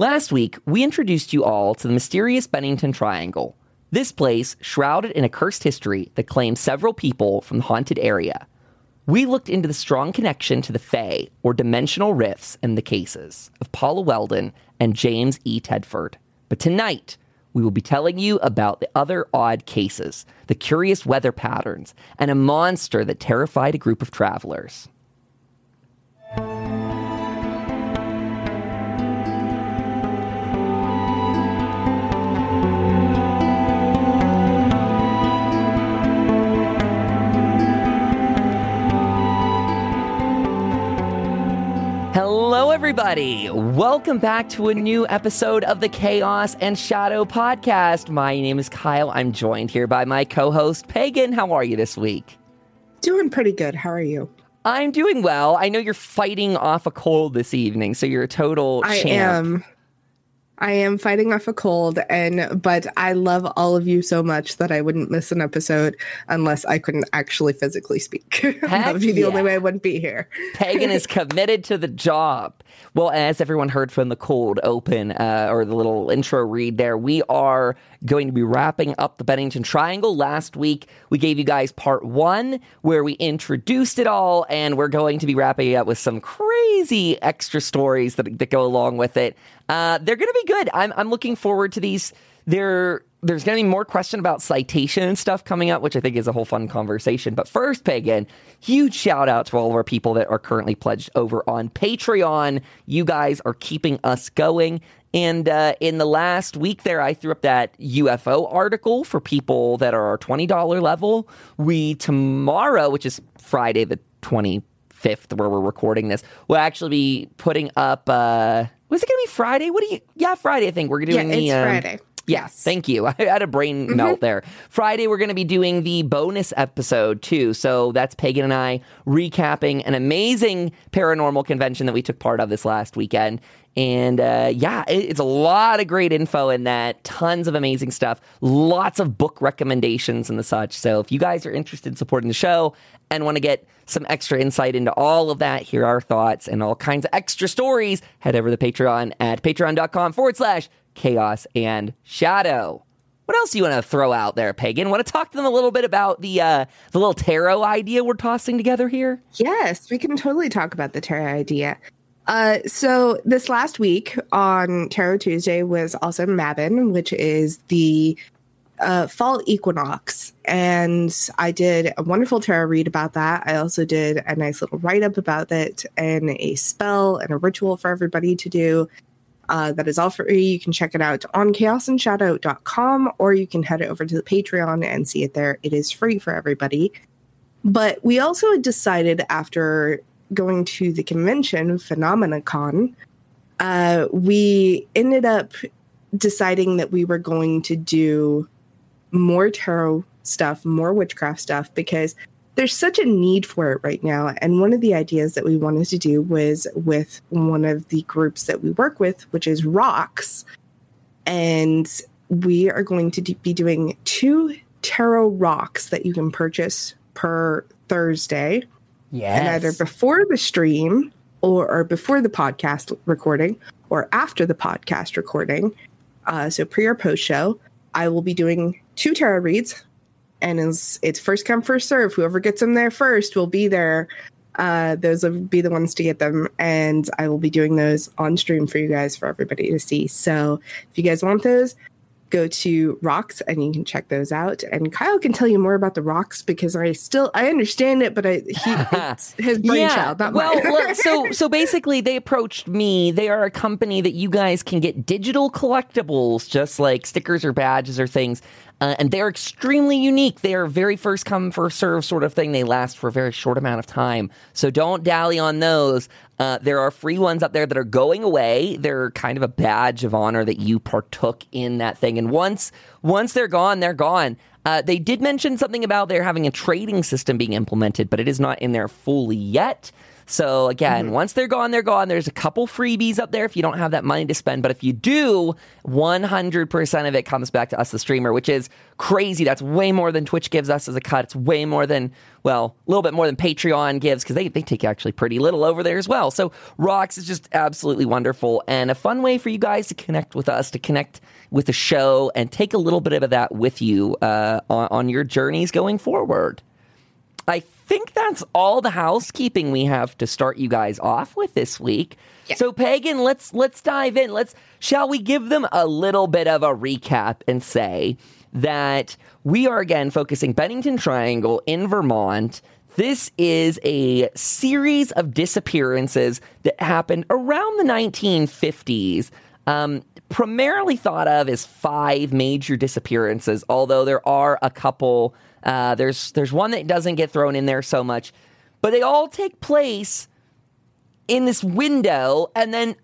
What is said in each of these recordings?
Last week, we introduced you all to the mysterious Bennington Triangle. This place, shrouded in a cursed history that claims several people from the haunted area. We looked into the strong connection to the Fae, or dimensional rifts, in the cases of Paula Welden and James E. Tedford. But tonight, we will be telling you about the other odd cases, the curious weather patterns, and a monster that terrified a group of travelers. Hello, everybody. Welcome back to a new episode of the Chaos and Shadow podcast. My name is Kyle. I'm joined here by my co host, Pagan. How are you this week? Doing pretty good. How are you? I'm doing well. I know you're fighting off a cold this evening, so you're a total I champ. am. I am fighting off a cold, and but I love all of you so much that I wouldn't miss an episode unless I couldn't actually physically speak. that would be the yeah. only way I wouldn't be here. Pagan is committed to the job. Well, as everyone heard from the cold open uh, or the little intro read there, we are going to be wrapping up the Bennington Triangle. Last week, we gave you guys part one where we introduced it all, and we're going to be wrapping it up with some crazy extra stories that, that go along with it. Uh, they're going to be good. I'm, I'm looking forward to these. They're there's going to be more question about citation and stuff coming up, which I think is a whole fun conversation. But first, Pagan, huge shout out to all of our people that are currently pledged over on Patreon. You guys are keeping us going. And uh, in the last week there, I threw up that UFO article for people that are our $20 level. We tomorrow, which is Friday the 25th, where we're recording this, we'll actually be putting up. Uh, was it going to be Friday? What do you? Yeah, Friday. I think we're doing yeah, the it's um, Friday. Yeah, thank you. I had a brain melt there. Friday, we're going to be doing the bonus episode too. So that's Pagan and I recapping an amazing paranormal convention that we took part of this last weekend. And uh, yeah, it's a lot of great info in that, tons of amazing stuff, lots of book recommendations and the such. So if you guys are interested in supporting the show and want to get some extra insight into all of that, hear our thoughts and all kinds of extra stories, head over to Patreon at patreon.com forward slash chaos and shadow. What else do you want to throw out there, Pagan? Want to talk to them a little bit about the uh, the little tarot idea we're tossing together here? Yes, we can totally talk about the tarot idea. Uh, so this last week on Tarot Tuesday was also Mabon, which is the uh, fall equinox, and I did a wonderful tarot read about that. I also did a nice little write up about it and a spell and a ritual for everybody to do. Uh, that is all free. You can check it out on chaosandshadow.com or you can head over to the Patreon and see it there. It is free for everybody. But we also decided after going to the convention, PhenomenaCon, uh, we ended up deciding that we were going to do more tarot stuff, more witchcraft stuff, because there's such a need for it right now. And one of the ideas that we wanted to do was with one of the groups that we work with, which is Rocks. And we are going to be doing two tarot rocks that you can purchase per Thursday Yes. and either before the stream or, or before the podcast recording or after the podcast recording. Uh, so pre or post show, I will be doing two tarot reads, and it's, it's first come first serve. Whoever gets them there first will be there. Uh, those will be the ones to get them, and I will be doing those on stream for you guys for everybody to see. So if you guys want those, go to rocks and you can check those out and kyle can tell you more about the rocks because i still i understand it but i he his brainchild not well, look, so so basically, they approached me. They are a company that you guys can get digital collectibles, just like stickers or badges or things. Uh, and they're extremely unique. They are very first come first serve sort of thing. They last for a very short amount of time, so don't dally on those. Uh, there are free ones up there that are going away. They're kind of a badge of honor that you partook in that thing. And once once they're gone, they're gone. Uh, they did mention something about they're having a trading system being implemented, but it is not in there fully yet. So again, mm-hmm. once they're gone, they're gone. There's a couple freebies up there if you don't have that money to spend. But if you do, 100% of it comes back to us, the streamer, which is crazy. That's way more than Twitch gives us as a cut. It's way more than, well, a little bit more than Patreon gives because they, they take actually pretty little over there as well. So Rocks is just absolutely wonderful and a fun way for you guys to connect with us, to connect with the show and take a little bit of that with you uh, on, on your journeys going forward. I think that's all the housekeeping we have to start you guys off with this week. Yeah. So Pagan, let's let's dive in. Let's shall we give them a little bit of a recap and say that we are again focusing Bennington Triangle in Vermont. This is a series of disappearances that happened around the 1950s. Um, primarily thought of as five major disappearances, although there are a couple uh, there's there's one that doesn't get thrown in there so much, but they all take place in this window and then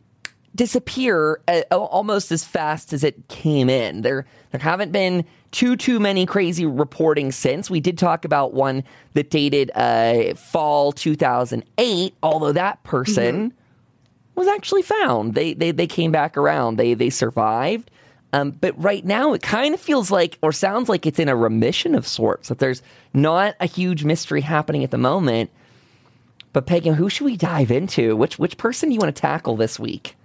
disappear at, uh, almost as fast as it came in. There there haven't been too too many crazy reporting since. We did talk about one that dated uh, fall 2008, although that person mm-hmm. was actually found. They, they they came back around. They they survived. Um, but right now, it kind of feels like, or sounds like it's in a remission of sorts, that there's not a huge mystery happening at the moment. But Pagan, who should we dive into? Which which person do you want to tackle this week?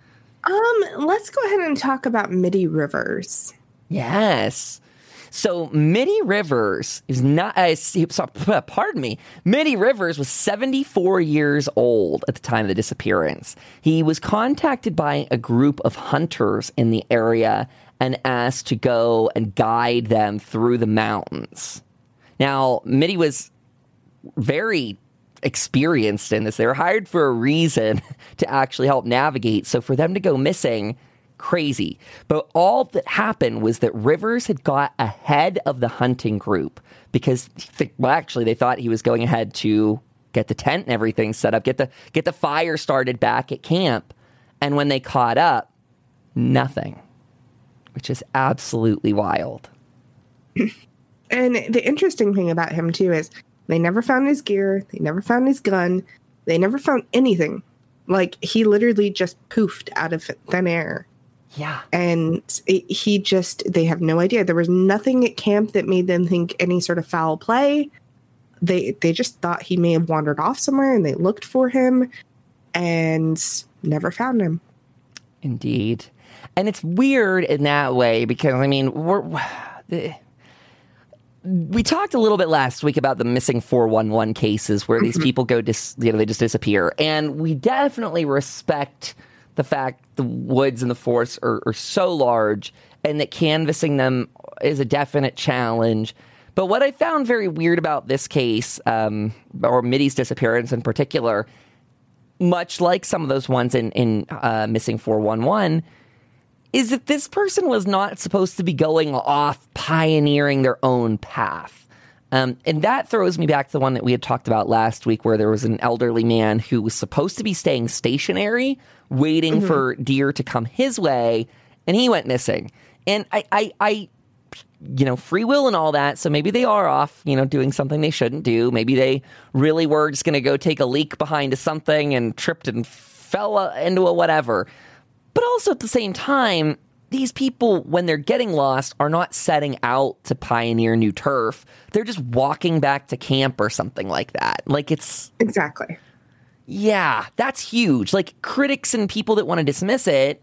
Um, let's go ahead and talk about Middie Rivers. Yes. So Middie Rivers is not. Uh, pardon me. Middie Rivers was 74 years old at the time of the disappearance. He was contacted by a group of hunters in the area and asked to go and guide them through the mountains. Now, Middie was very experienced in this. They were hired for a reason to actually help navigate. So for them to go missing, crazy. But all that happened was that Rivers had got ahead of the hunting group because, well, actually, they thought he was going ahead to get the tent and everything set up, get the get the fire started back at camp. And when they caught up, nothing which is absolutely wild. And the interesting thing about him too is they never found his gear, they never found his gun, they never found anything. Like he literally just poofed out of thin air. Yeah. And it, he just, they have no idea. There was nothing at camp that made them think any sort of foul play. They they just thought he may have wandered off somewhere and they looked for him and never found him. Indeed. And it's weird in that way because, I mean, we're. we talked a little bit last week about the missing 411 cases where these mm-hmm. people go dis, you know they just disappear and we definitely respect the fact the woods and the forests are, are so large and that canvassing them is a definite challenge but what i found very weird about this case um, or middie's disappearance in particular much like some of those ones in, in uh, missing 411 is that this person was not supposed to be going off pioneering their own path. Um, and that throws me back to the one that we had talked about last week, where there was an elderly man who was supposed to be staying stationary, waiting mm-hmm. for deer to come his way, and he went missing. And I, I, I, you know, free will and all that. So maybe they are off, you know, doing something they shouldn't do. Maybe they really were just going to go take a leak behind something and tripped and fell uh, into a whatever. But also at the same time, these people, when they're getting lost, are not setting out to pioneer new turf. They're just walking back to camp or something like that. Like it's. Exactly. Yeah, that's huge. Like critics and people that want to dismiss it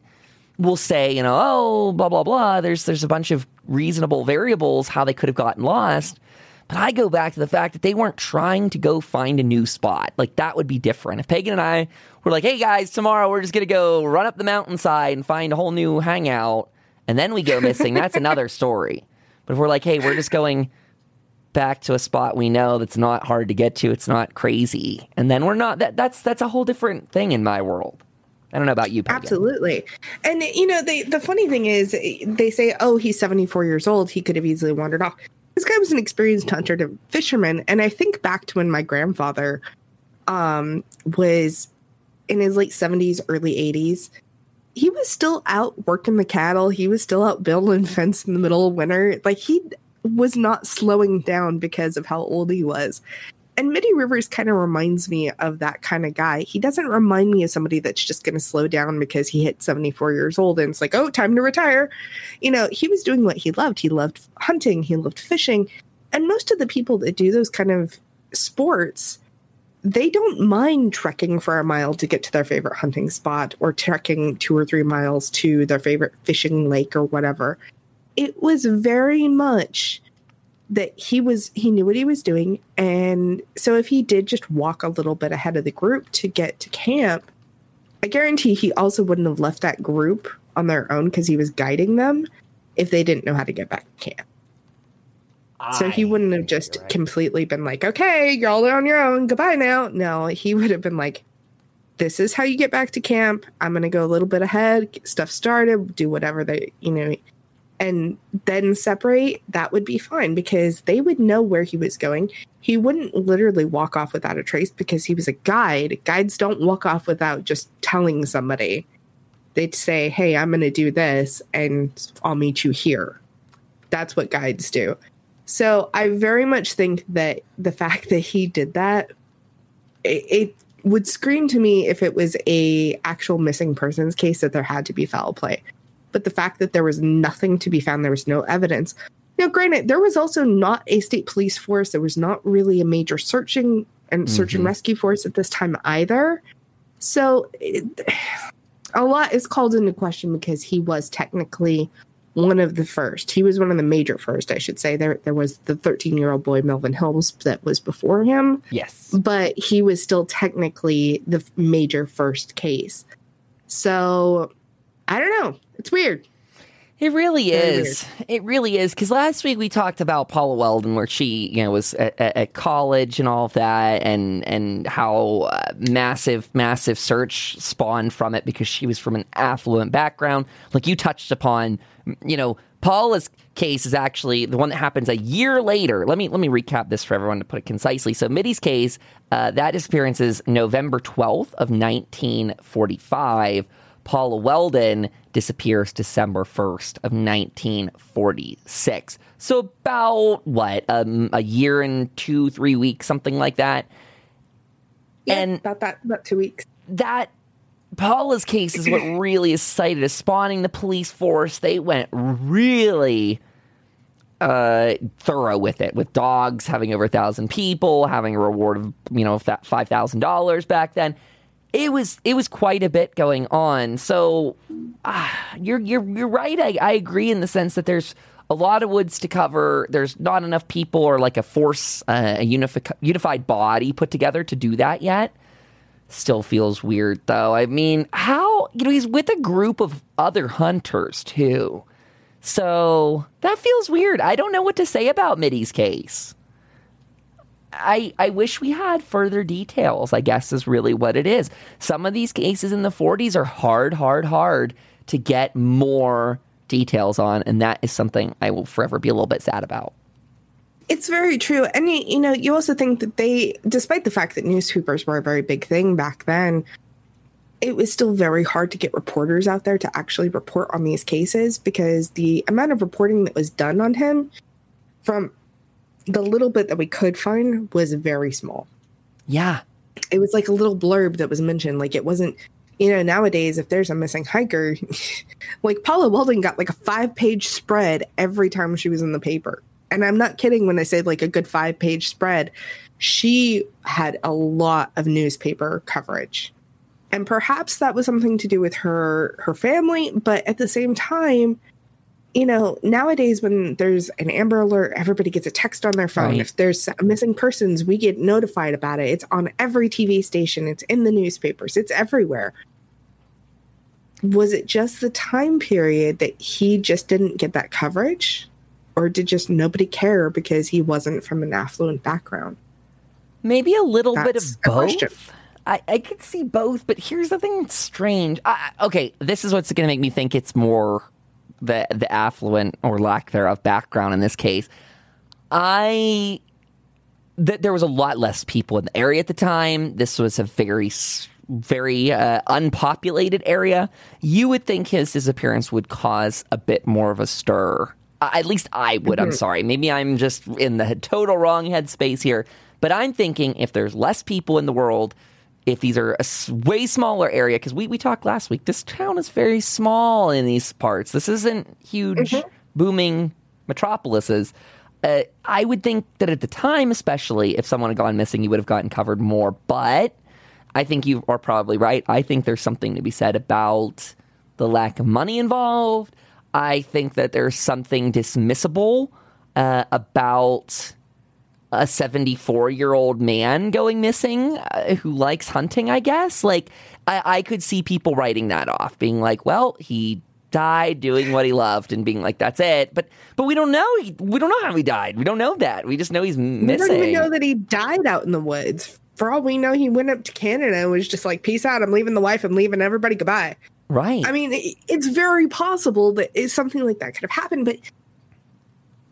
will say, you know, oh, blah, blah, blah. There's, there's a bunch of reasonable variables how they could have gotten lost. But I go back to the fact that they weren't trying to go find a new spot. Like that would be different. If Pagan and I were like, hey guys, tomorrow we're just going to go run up the mountainside and find a whole new hangout, and then we go missing, that's another story. But if we're like, hey, we're just going back to a spot we know that's not hard to get to, it's not crazy, and then we're not, that, that's, that's a whole different thing in my world. I don't know about you. Pagan. Absolutely. And you know, they the funny thing is they say, "Oh, he's 74 years old. He could have easily wandered off." This guy was an experienced hunter to fisherman and i think back to when my grandfather um, was in his late 70s early 80s he was still out working the cattle. He was still out building fence in the middle of winter. Like he was not slowing down because of how old he was and Middie Rivers kind of reminds me of that kind of guy. He doesn't remind me of somebody that's just going to slow down because he hit 74 years old and it's like, oh, time to retire. You know, he was doing what he loved. He loved hunting, he loved fishing. And most of the people that do those kind of sports, they don't mind trekking for a mile to get to their favorite hunting spot or trekking two or three miles to their favorite fishing lake or whatever. It was very much that he was he knew what he was doing. And so if he did just walk a little bit ahead of the group to get to camp i guarantee he also wouldn't have left that group on their own because he was guiding them if they didn't know how to get back to camp. So he wouldn't have just right. completely been like okay y'all are on your own. Goodbye now. No he would have been like this is how you get back to camp. I'm going to go a little bit ahead get stuff started do whatever they you know and then separate, that would be fine because they would know where he was going. He wouldn't literally walk off without a trace because he was a guide. Guides don't walk off without just telling somebody. They'd say, Hey, I'm going to do this and I'll meet you here. That's what guides do. So I very much think that the fact that he did that, it, it would scream to me if it was a actual missing persons case that there had to be foul play but the fact that there was nothing to be found, there was no evidence. Now, granted, there was also not a state police force. There was not really a major searching and search mm-hmm. and rescue force at this time either. So it, a lot is called into question because he was technically one of the first. He was one of the major first, I should say. There there was the 13-year-old boy Melvin Hills that was before him. Yes. But he was still technically the major first case. So I don't know. It's weird. It really Very is. Weird. It really is. Because last week we talked about Paula Welden, where she, you know, was at, at college and all of that, and and how uh, massive, massive search spawned from it because she was from an affluent background. Like you touched upon, you know, Paula's case is actually the one that happens a year later. Let me let me recap this for everyone to put it concisely. So Middie's case, uh, that disappearance is November twelfth of nineteen forty five. Paula Welden disappears December 1st of 1946. So about what um, a year and two, three weeks, something like that. Yeah, and about that, about two weeks. That Paula's case is what really is cited as spawning the police force. They went really uh, thorough with it, with dogs having over a thousand people, having a reward of you know five thousand dollars back then it was it was quite a bit going on. So uh, you're you're you're right. I, I agree in the sense that there's a lot of woods to cover. There's not enough people or like a force, uh, a unifi- unified body put together to do that yet. Still feels weird though. I mean, how you know he's with a group of other hunters too. So that feels weird. I don't know what to say about Middie's case. I, I wish we had further details, I guess is really what it is. Some of these cases in the 40s are hard, hard, hard to get more details on, and that is something I will forever be a little bit sad about. It's very true. And, you know, you also think that they, despite the fact that newspapers were a very big thing back then, it was still very hard to get reporters out there to actually report on these cases because the amount of reporting that was done on him from the little bit that we could find was very small. Yeah. It was like a little blurb that was mentioned. Like it wasn't, you know, nowadays, if there's a missing hiker, like Paula Welden got like a five page spread every time she was in the paper. And I'm not kidding when I say like a good five page spread. She had a lot of newspaper coverage. And perhaps that was something to do with her her family, but at the same time, you know, nowadays when there's an Amber Alert, everybody gets a text on their phone. Right. If there's missing persons, we get notified about it. It's on every TV station, it's in the newspapers, it's everywhere. Was it just the time period that he just didn't get that coverage? Or did just nobody care because he wasn't from an affluent background? Maybe a little That's bit of both. I, I could see both, but here's the thing that's strange. I, okay, this is what's going to make me think it's more the the affluent or lack thereof background in this case, I th- there was a lot less people in the area at the time. This was a very very uh, unpopulated area. You would think his disappearance would cause a bit more of a stir. Uh, at least I would. Mm-hmm. I'm sorry. Maybe I'm just in the total wrong headspace here. But I'm thinking if there's less people in the world, if these are a way smaller area, because we, we talked last week, this town is very small in these parts. This isn't huge, mm-hmm. booming metropolises. Uh, I would think that at the time, especially if someone had gone missing, you would have gotten covered more. But I think you are probably right. I think there's something to be said about the lack of money involved. I think that there's something dismissible uh, about a 74 year old man going missing uh, who likes hunting, I guess. Like, I, I could see people writing that off, being like, well, he died doing what he loved and being like, that's it. But but we don't know. We don't know how he died. We don't know that. We just know he's missing. We don't even know that he died out in the woods. For all we know, he went up to Canada and was just like, peace out. I'm leaving the wife. I'm leaving everybody. Goodbye. Right. I mean, it's very possible that something like that could have happened. But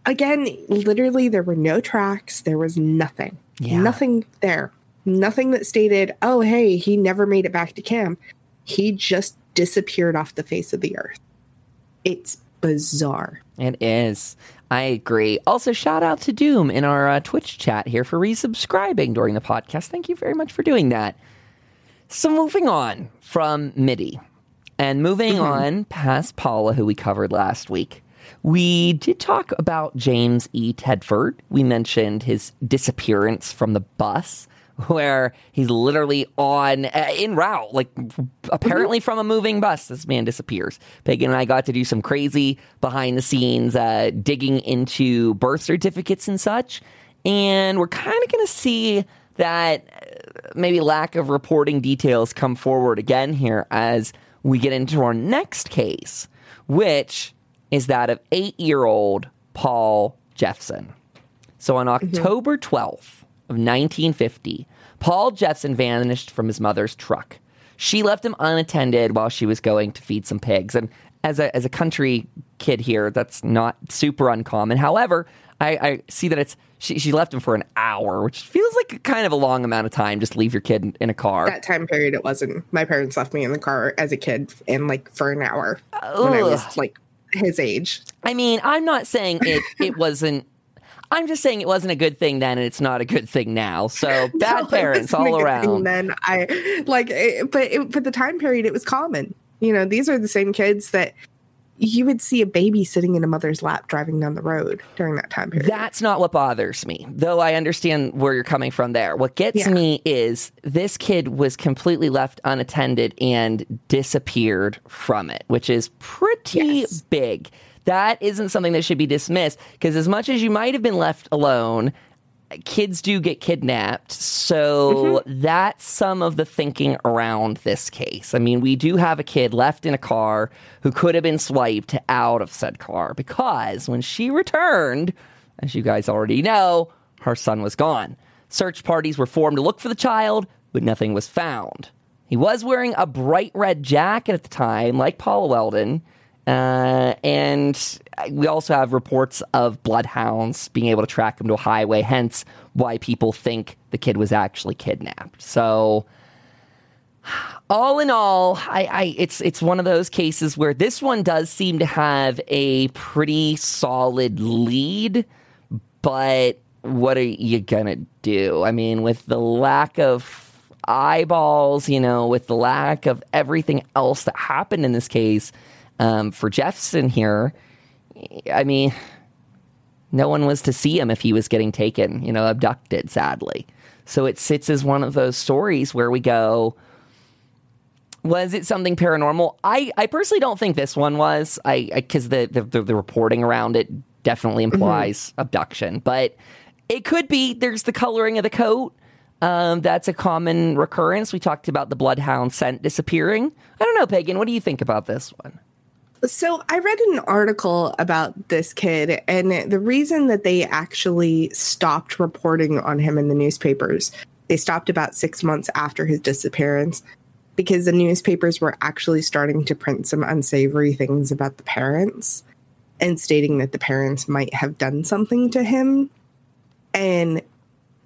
again, literally, there were no tracks. There was nothing. Yeah. Nothing there. Nothing that stated, oh, hey, he never made it back to camp. He just disappeared off the face of the earth. It's bizarre. It is. I agree. Also, shout out to Doom in our uh, Twitch chat here for resubscribing during the podcast. Thank you very much for doing that. So, moving on from Middie and moving mm-hmm. on past Paula, who we covered last week, we did talk about James E. Tedford. We mentioned his disappearance from the bus where he's literally on uh, in route, like apparently from a moving bus. This man disappears. Pagan and I got to do some crazy behind the scenes uh, digging into birth certificates and such, and we're kind of going to see that uh, maybe lack of reporting details come forward again here as we get into our next case, which is that of eight-year-old Paul Jeffson. So on mm-hmm. October 12th, of 1950, Paul Jeffson vanished from his mother's truck. She left him unattended while she was going to feed some pigs. And as a, as a country kid here, that's not super uncommon. However, I, I see that it's she, she left him for an hour, which feels like kind of a long amount of time. Just leave your kid in, in, a car. That time period, it wasn't. My parents left me in the car as a kid and like for an hour Ugh. when I was like his age. I mean, I'm not saying it it wasn't I'm just saying it wasn't a good thing then, and it's not a good thing now. So bad no, parents all around. Then I like, it, but it, but the time period it was common. You know, these are the same kids that you would see a baby sitting in a mother's lap driving down the road during that time period. That's not what bothers me, though I understand where you're coming from there. What gets yeah. me is this kid was completely left unattended and disappeared from it, which is pretty yes. big that isn't something that should be dismissed because as much as you might have been left alone, kids do get kidnapped. So mm-hmm. that's some of the thinking around this case. I mean, we do have a kid left in a car who could have been swiped out of said car because when she returned, as you guys already know, her son was gone. Search parties were formed to look for the child, but nothing was found. He was wearing a bright red jacket at the time, like Paula Welden. Uh, and we also have reports of bloodhounds being able to track him to a highway, hence why people think the kid was actually kidnapped. So, all in all, I, I, it's it's one of those cases where this one does seem to have a pretty solid lead, but what are you gonna do? I mean, with the lack of eyeballs, you know, with the lack of everything else that happened in this case um, for Jeffson here, I mean, no one was to see him if he was getting taken, you know, abducted, sadly. So it sits as one of those stories where we go, was it something paranormal? I, I personally don't think this one was. I because the, the, the reporting around it definitely mm-hmm. implies mm-hmm. abduction, but it could be. There's the coloring of the coat. Um, that's a common recurrence. We talked about the bloodhound scent disappearing. I don't know, Pagan. What do you think about this one? So I read an article about this kid, and the reason that they actually stopped reporting on him in the newspapers, they stopped about six months after his disappearance because the newspapers were actually starting to print some unsavory things about the parents and stating that the parents might have done something to him and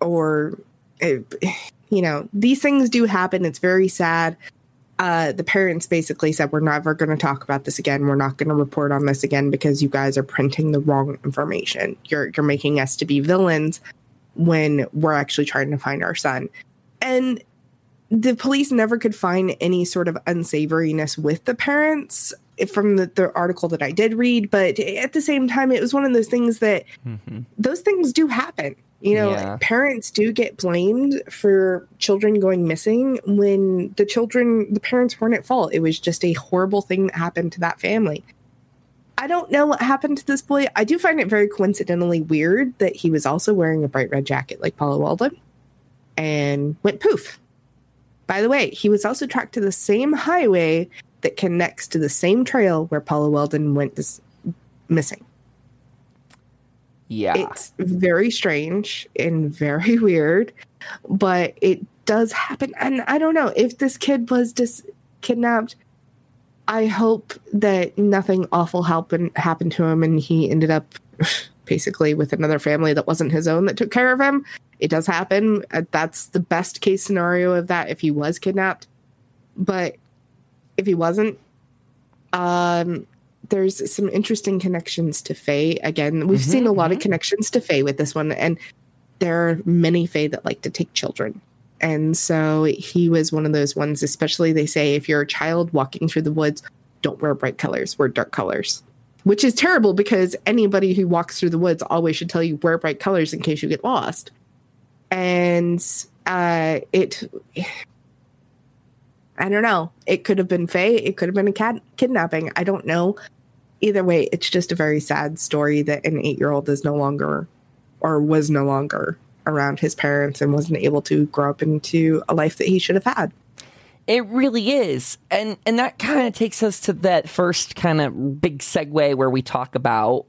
or eh, you know these things do happen. It's very sad uh, the parents basically said, We're never going to talk about this again. We're not going to report on this again because you guys are printing the wrong information. You're, you're making us to be villains when we're actually trying to find our son. And the police never could find any sort of unsavoriness with the parents from the, the article that I did read. But at the same time, it was one of those things that mm-hmm. those things do happen. You know, yeah. parents do get blamed for children going missing when the children, the parents weren't at fault. It was just a horrible thing that happened to that family. I don't know what happened to this boy. I do find it very coincidentally weird that he was also wearing a bright red jacket like Paula Walden and went poof. By the way, he was also tracked to the same highway that connects to the same trail where Paula Waldman went dis- missing. Yeah. It's very strange and very weird, but it does happen. And I don't know if this kid was just kidnapped. I hope that nothing awful happened happened to him and he ended up basically with another family that wasn't his own that took care of him. It does happen. Uh, that's the best case scenario of that if he was kidnapped. But if he wasn't, um, there's some interesting connections to Fae. Again, we've mm-hmm, seen a lot mm-hmm. of connections to Fae with this one, and there are many Fae that like to take children. And so he was one of those ones, especially they say if you're a child walking through the woods, don't wear bright colors, wear dark colors. Which is terrible because anybody who walks through the woods always should tell you wear bright colors in case you get lost. And uh, it I don't know. It could have been Fae, It could have been a cat kidnapping. I don't know. Either way, it's just a very sad story that an eight year old is no longer or was no longer around his parents and wasn't able to grow up into a life that he should have had. It really is. And and that kind of takes us to that first kind of big segue where we talk about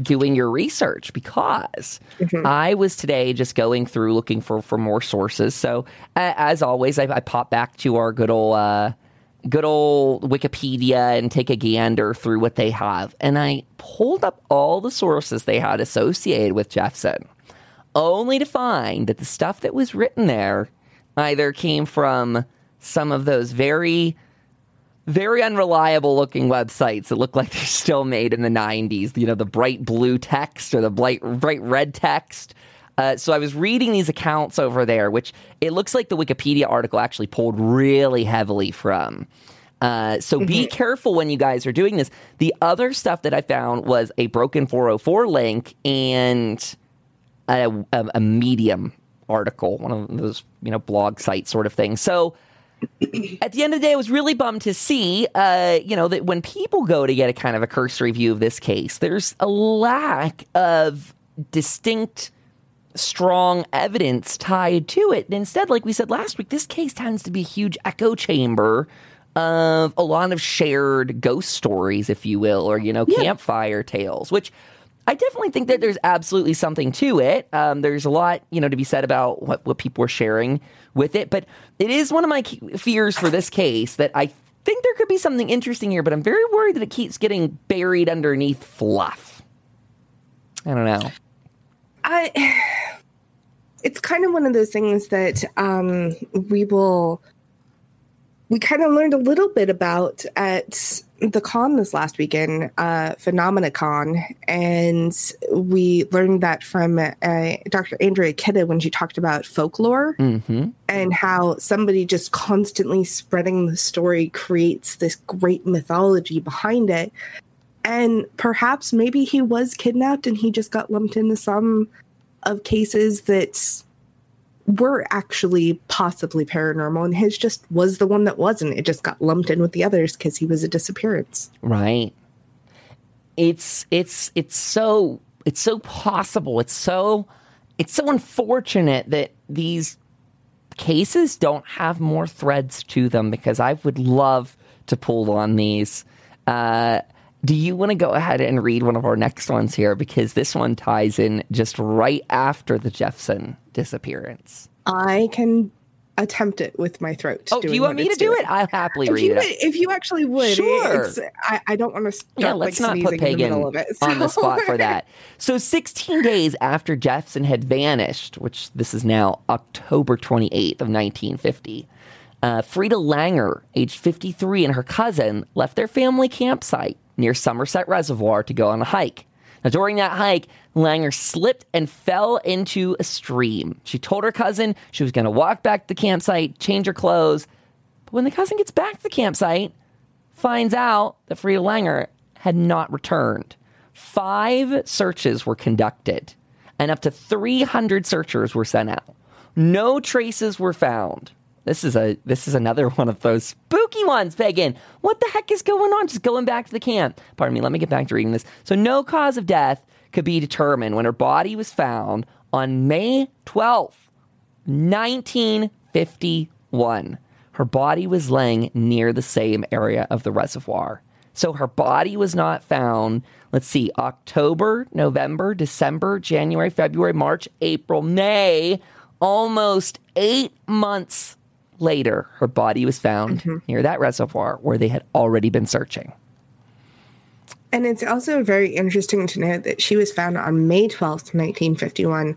doing your research because mm-hmm. I was today just going through looking for for more sources. So uh, as always, I, I, pop back to our good old uh, good old Wikipedia and take a gander through what they have, and I pulled up all the sources they had associated with Jeffson, only to find that the stuff that was written there either came from some of those very very unreliable looking websites that look like they're still made in the 90s. You know, the bright blue text or the bright, bright red text. Uh, so I was reading these accounts over there, which it looks like the Wikipedia article actually pulled really heavily from. Uh, so be mm-hmm. careful when you guys are doing this. The other stuff that I found was a broken 404 link and a, a, a Medium article, one of those you know blog site sort of things. So at the end of the day, I was really bummed to see, uh, you know, that when people go to get a kind of a cursory view of this case, there's a lack of distinct, strong evidence tied to it. And instead, like we said last week, this case tends to be a huge echo chamber of a lot of shared ghost stories, if you will, or, you know, yeah. campfire tales, which I definitely think that there's absolutely something to it. Um, there's a lot, you know, to be said about what, what people are sharing with it, but it is one of my fears for this case that I think there could be something interesting here, but I'm very worried that it keeps getting buried underneath fluff. I don't know. I. It's kind of one of those things that um, we will we kind of learned a little bit about at the con this last weekend, uh, PhenomenaCon, and we learned that from uh, Dr. Andrea Kitta when she talked about folklore mm-hmm. and how somebody just constantly spreading the story creates this great mythology behind it. And perhaps maybe he was kidnapped and he just got lumped into some of cases that were actually possibly paranormal and his just was the one that wasn't. It just got lumped in with the others because he was a disappearance. Right. It's it's it's so it's so possible. It's so it's so unfortunate that these cases don't have more threads to them because i would love to pull on these. Uh, do you want to go ahead and read one of our next ones here? Because this one ties in just right after the Jeffson disappearance. I can attempt it with my throat. Oh, do you want me to do it? I'll happily read it. Would, if you actually would, sure. I, I, don't want to. Start, yeah, let's like, not put Pagan it, so. on the spot for that. So, 16 days after Jeffson had vanished, which this is now October 28th of 1950. Uh, Frieda Langer, aged 53, and her cousin left their family campsite near Somerset Reservoir to go on a hike. Now, during that hike, Langer slipped and fell into a stream. She told her cousin she was going to walk back to the campsite, change her clothes. But when the cousin gets back to the campsite, finds out that Frieda Langer had not returned. Five searches were conducted, and up to 300 searchers were sent out. No traces were found. This is a this is another one of those spooky ones, Pagan. What the heck is going on? Just going back to the camp. Pardon me, let me get back to reading this. So no cause of death could be determined when her body was found on May 12th, 1951. Her body was laying near the same area of the reservoir. So her body was not found, let's see, October, November, December, January, February, March, April, May, almost eight months later, her body was found mm-hmm. near that reservoir where they had already been searching. And it's also very interesting to note that she was found on May 12th, 1951.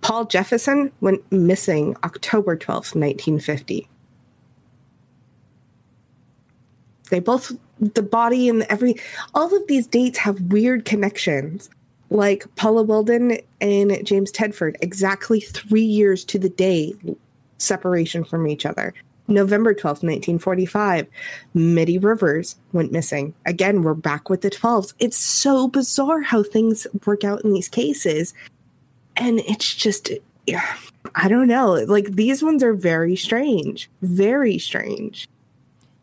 Paul Jefferson went missing October 12th, 1950. They both, the body and every, all of these dates have weird connections. Like Paula Welden and James Tedford, exactly three years to the day separation from each other. November 12th, 1945, Middie Rivers went missing. Again, we're back with the 12s. It's so bizarre how things work out in these cases. And it's just, I don't know. Like these ones are very strange, very strange.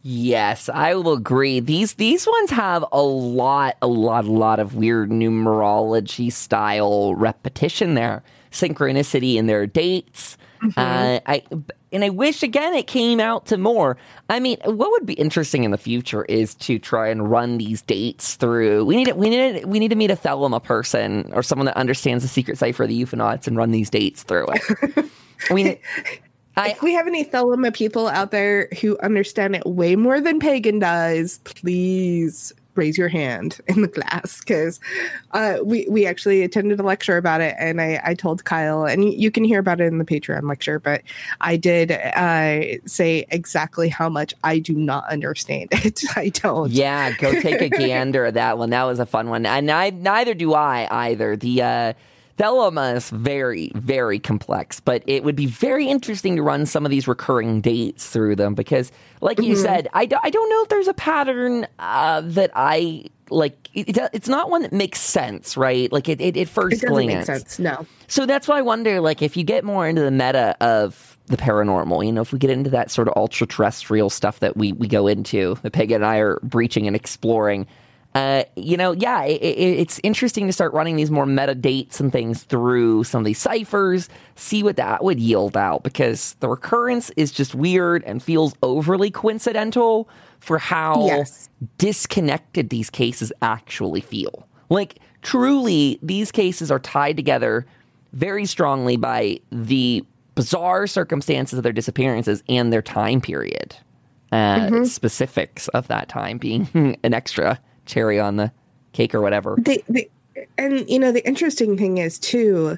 Yes, I will agree. These these ones have a lot, a lot, a lot of weird numerology style repetition there, synchronicity in their dates. Mm-hmm. Uh, I and I wish again it came out to more. I mean, what would be interesting in the future is to try and run these dates through. We need we need we need to meet a Thelema person or someone that understands the secret cipher of the UFOnauts and run these dates through it. I mean. I, if we have any Thelema people out there who understand it way more than Pagan does, please raise your hand in the class because uh, we we actually attended a lecture about it, and I, I told Kyle, and you can hear about it in the Patreon lecture, but I did uh, say exactly how much I do not understand it. I don't. Yeah, go take a gander at that one. That was a fun one, and I, neither do I either. The uh, Thelema is very, very complex, but it would be very interesting to run some of these recurring dates through them because, like mm-hmm. you said, I, do, I don't know if there's a pattern uh, that I like. It, it's not one that makes sense, right? Like it, it, it first it glance. Make sense. No. So that's why I wonder, like, if you get more into the meta of the paranormal, you know, if we get into that sort of ultra terrestrial stuff that we we go into, that Peg and I are breaching and exploring uh, you know, yeah, it, it, it's interesting to start running these more meta dates and things through some of these ciphers, see what that would yield out because the recurrence is just weird and feels overly coincidental for how yes. disconnected these cases actually feel. Like, truly, these cases are tied together very strongly by the bizarre circumstances of their disappearances and their time period. Uh, mm-hmm. Specifics of that time being an extra cherry on the cake or whatever. They, they, and you know the interesting thing is too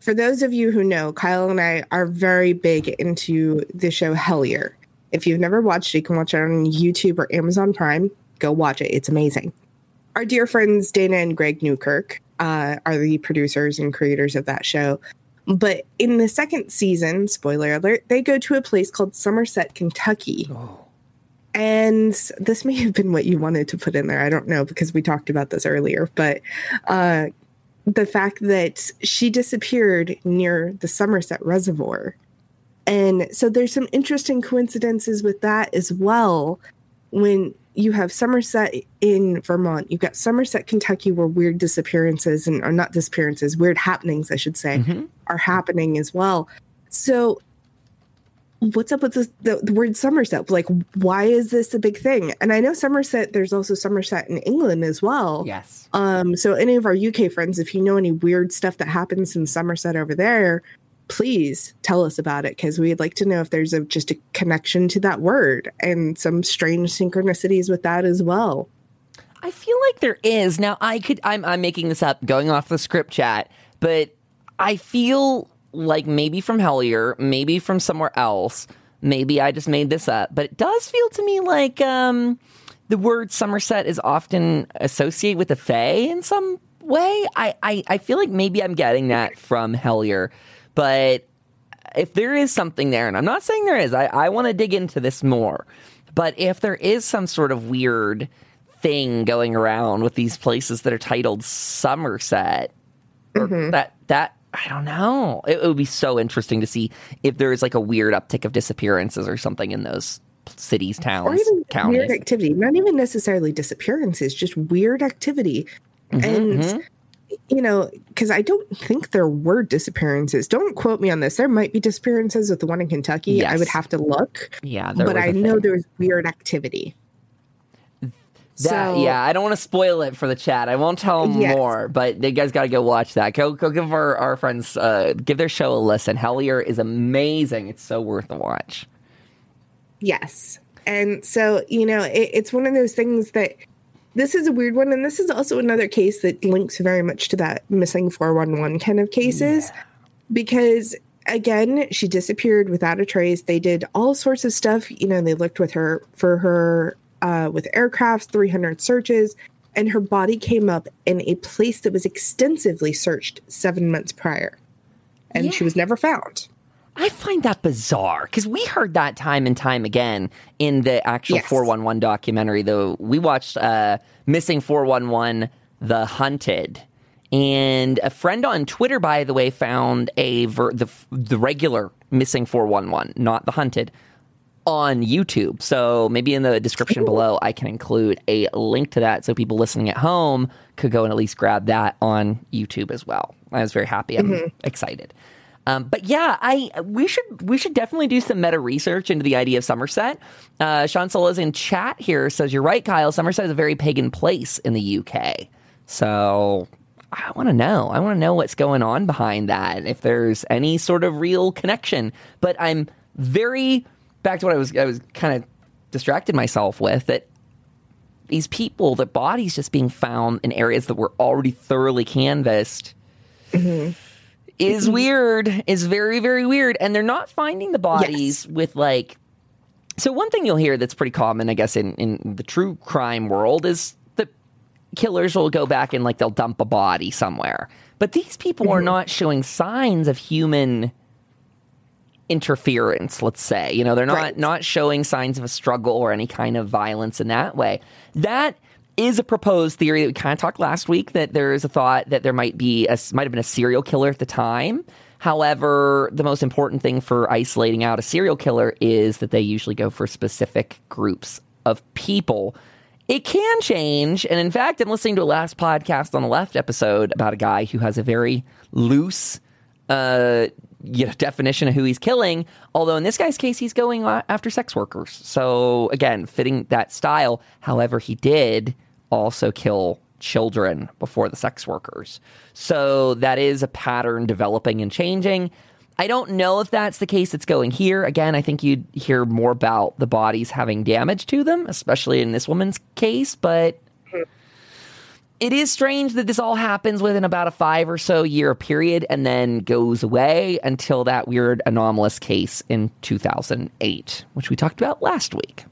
for those of you who know kyle and i are very big into the show hellier. If you've never watched it you can watch it on youtube or amazon prime. Go watch it. It's amazing. Our dear friends dana and greg newkirk uh, are the producers and creators of that show. But in the second season spoiler alert they go to a place called somerset kentucky. Oh and this may have been what you wanted to put in there. I don't know because we talked about this earlier, but uh, the fact that she disappeared near the Somerset Reservoir. And so there's some interesting coincidences with that as well. When you have Somerset in Vermont, you've got Somerset, Kentucky, where weird disappearances and or not disappearances, weird happenings, I should say, mm-hmm. are happening as well. So what's up with this, the, the word Somerset? Like, why is this a big thing? And I know Somerset, there's also Somerset in England as well. Yes. Um, so any of our UK friends, if you know any weird stuff that happens in Somerset over there, please tell us about it because we'd like to know if there's a, just a connection to that word and some strange synchronicities with that as well. I feel like there is. Now I could I'm I'm making this up going off the script chat, but I feel like maybe from Hellier, maybe from somewhere else. Maybe I just made this up, but it does feel to me like um, the word Somerset is often associated with the Fae in some way. I, I, I feel like maybe I'm getting that from Hellier, but if there is something there, and I'm not saying there is, I, I want to dig into this more. But if there is some sort of weird thing going around with these places that are titled Somerset, mm-hmm. that that I don't know. It, it, would be so interesting to see if there is like a weird uptick of disappearances or something in those cities, towns, or even counties. Weird activity, not even necessarily disappearances, just weird activity. Mm-hmm, and mm-hmm. you know, because I don't think there were disappearances. Don't quote me on this. There might be disappearances with the one in Kentucky. Yes. I would have to look. Yeah, but I know there was weird activity. That, so, yeah, I don't want to spoil it for the chat. I won't tell them yes. more, but you guys got to go watch that. Go, go give our, our friends, uh, give their show a listen. Hellier is amazing. It's so worth the watch. Yes. And so, you know, it, it's one of those things that this is a weird one. And this is also another case that links very much to that missing 411 kind of cases yeah. because again, she disappeared without a trace. They did all sorts of stuff. You know, they looked with her for her uh, with aircrafts, 300 searches, and her body came up in a place that was extensively searched seven months prior. And yeah. she was never found. I find that bizarre because we heard that time and time again in the actual yes. 411 documentary. Though we watched uh, Missing 411 The Hunted. And a friend on Twitter, by the way, found a ver- the the regular missing 411, not the hunted, on YouTube. So maybe in the description below, I can include a link to that so people listening at home could go and at least grab that on YouTube as well. I was very happy. I'm mm-hmm. excited. Um, but yeah, I we should we should definitely do some meta research into the idea of Somerset. Uh, Sean Solis in chat here says you're right, Kyle. Somerset is a very pagan place in the UK. So I want to know. I want to know what's going on behind that. If there's any sort of real connection. But I'm very back to what I was I was kind of distracted myself with that these people, the bodies just being found in areas that were already thoroughly canvassed. Mm-hmm. Is weird, is very, very weird. And they're not finding the bodies yes. with like so one thing you'll hear that's pretty common, I guess, in, in the true crime world is that killers will go back and like they'll dump a body somewhere. But these people mm-hmm. are not showing signs of human interference let's say. You know they're not right. not showing signs of a struggle or any kind of violence in that way. That is a proposed theory that we kind of talked last week that there is a thought that there might be a might have been a serial killer at the time. However the most important thing for isolating out a serial killer is that they usually go for specific groups of people. It can change and in fact i'm listening to a last podcast on the left episode about a guy who has a very loose uh, you know, definition of who he's killing. Although in this guy's case, he's going after sex workers. So again, fitting that style. However, he did also kill children before the sex workers. So that is a pattern developing and changing. I don't know if that's the case that's going here. Again, I think you'd hear more about the bodies having damage to them, especially in this woman's case, but it is strange that this all happens within about a five or so year period and then goes away until that weird anomalous case in 2008, which we talked about last week.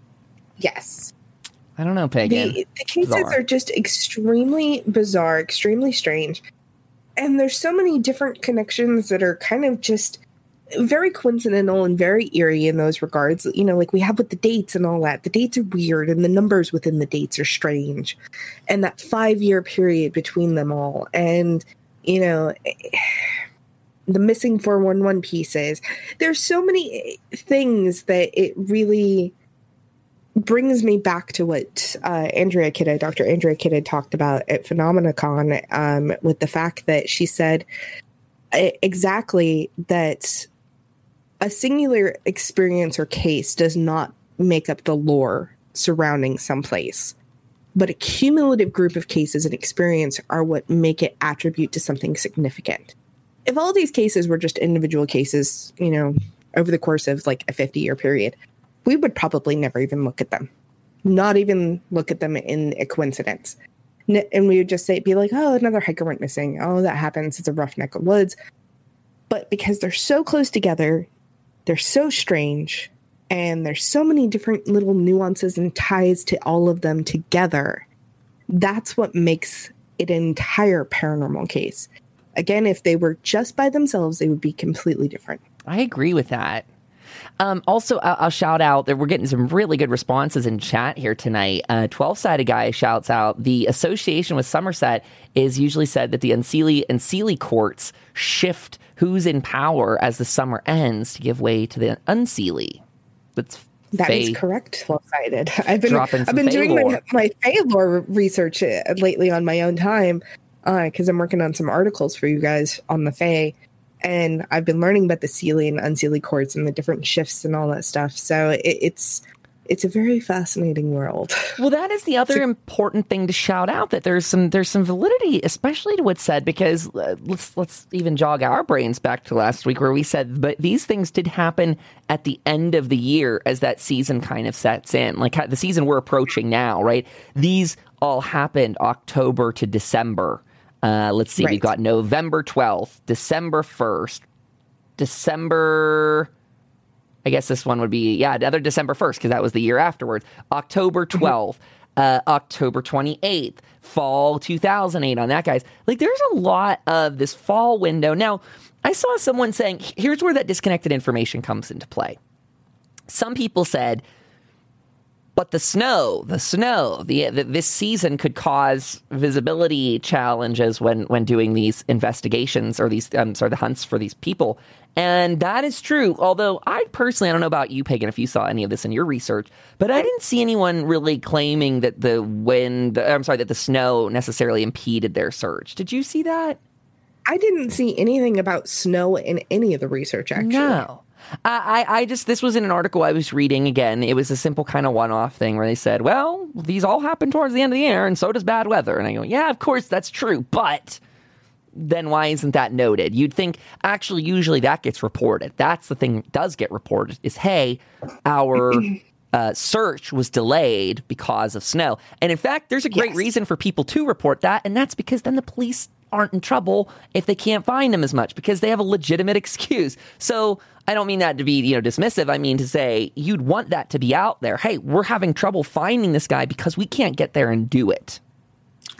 Yes. I don't know, Peggy. The, the cases bizarre. are just extremely bizarre, extremely strange. And there's so many different connections that are kind of just very coincidental and very eerie in those regards. You know, like we have with the dates and all that. The dates are weird and the numbers within the dates are strange. And that five year period between them all. And, you know, the missing 411 pieces. There's so many things that it really brings me back to what uh, Andrea Kitta, Dr. Andrea Kitta talked about at PhenomenaCon um, with the fact that she said exactly that a singular experience or case does not make up the lore surrounding some place, but a cumulative group of cases and experience are what make it attribute to something significant. If all these cases were just individual cases, you know, over the course of like a 50 year period, we would probably never even look at them, not even look at them in a coincidence. And we would just say, be like, oh, another hiker went missing. Oh, that happens. It's a rough neck of woods. But because they're so close together, they're so strange and there's so many different little nuances and ties to all of them together. That's what makes it an entire paranormal case. Again, if they were just by themselves, they would be completely different. I agree with that. Um, also, I'll, I'll, shout out that we're getting some really good responses in chat here tonight. Uh, Twelve sided guy shouts out the association with Somerset is usually said that the Unseelie and courts shift who's in power as the summer ends to give way to the Unseelie. That's that Fae is correct. Twelve sided. I've been I've been doing lore. my my Fae lore research uh, lately on my own time because uh, I'm working on some articles for you guys on the Fae and I've been learning about the Seelie and Unseelie courts and the different shifts and all that stuff. So it, it's it's a very fascinating world. Well, that is the other so, important thing to shout out that there's some there's some validity, especially to what's said, because uh, let's let's even jog our brains back to last week where we said, but these things did happen at the end of the year as that season kind of sets in, like the season we're approaching now, right? These all happened October to December uh, let's see, right. we've got November 12th, December 1st, December. I guess this one would be, yeah, another December 1st, because that was the year afterwards. October 12th, mm-hmm. uh, October 28th, fall 2008 on that, guys. Like, there's a lot of this fall window. Now, I saw someone saying, here's where that disconnected information comes into play. Some people said, but the snow, the snow, the, the, this season could cause visibility challenges when when doing these investigations or these I'm sorry the hunts for these people, and that is true. Although I personally I don't know about you, Pagan, if you saw any of this in your research, but I didn't see anyone really claiming that the wind I'm sorry that the snow necessarily impeded their search. Did you see that? I didn't see anything about snow in any of the research. Actually, no. I, I just this was in an article I was reading again. It was a simple kind of one-off thing where they said, "Well, these all happen towards the end of the year, and so does bad weather." And I go, "Yeah, of course that's true, but." Then why isn't that noted? You'd think actually usually that gets reported. That's the thing that does get reported is hey, our uh, search was delayed because of snow. And in fact, there's a great yes. reason for people to report that, and that's because then the police aren't in trouble if they can't find them as much because they have a legitimate excuse. So I don't mean that to be, you know, dismissive. I mean to say you'd want that to be out there. Hey, we're having trouble finding this guy because we can't get there and do it.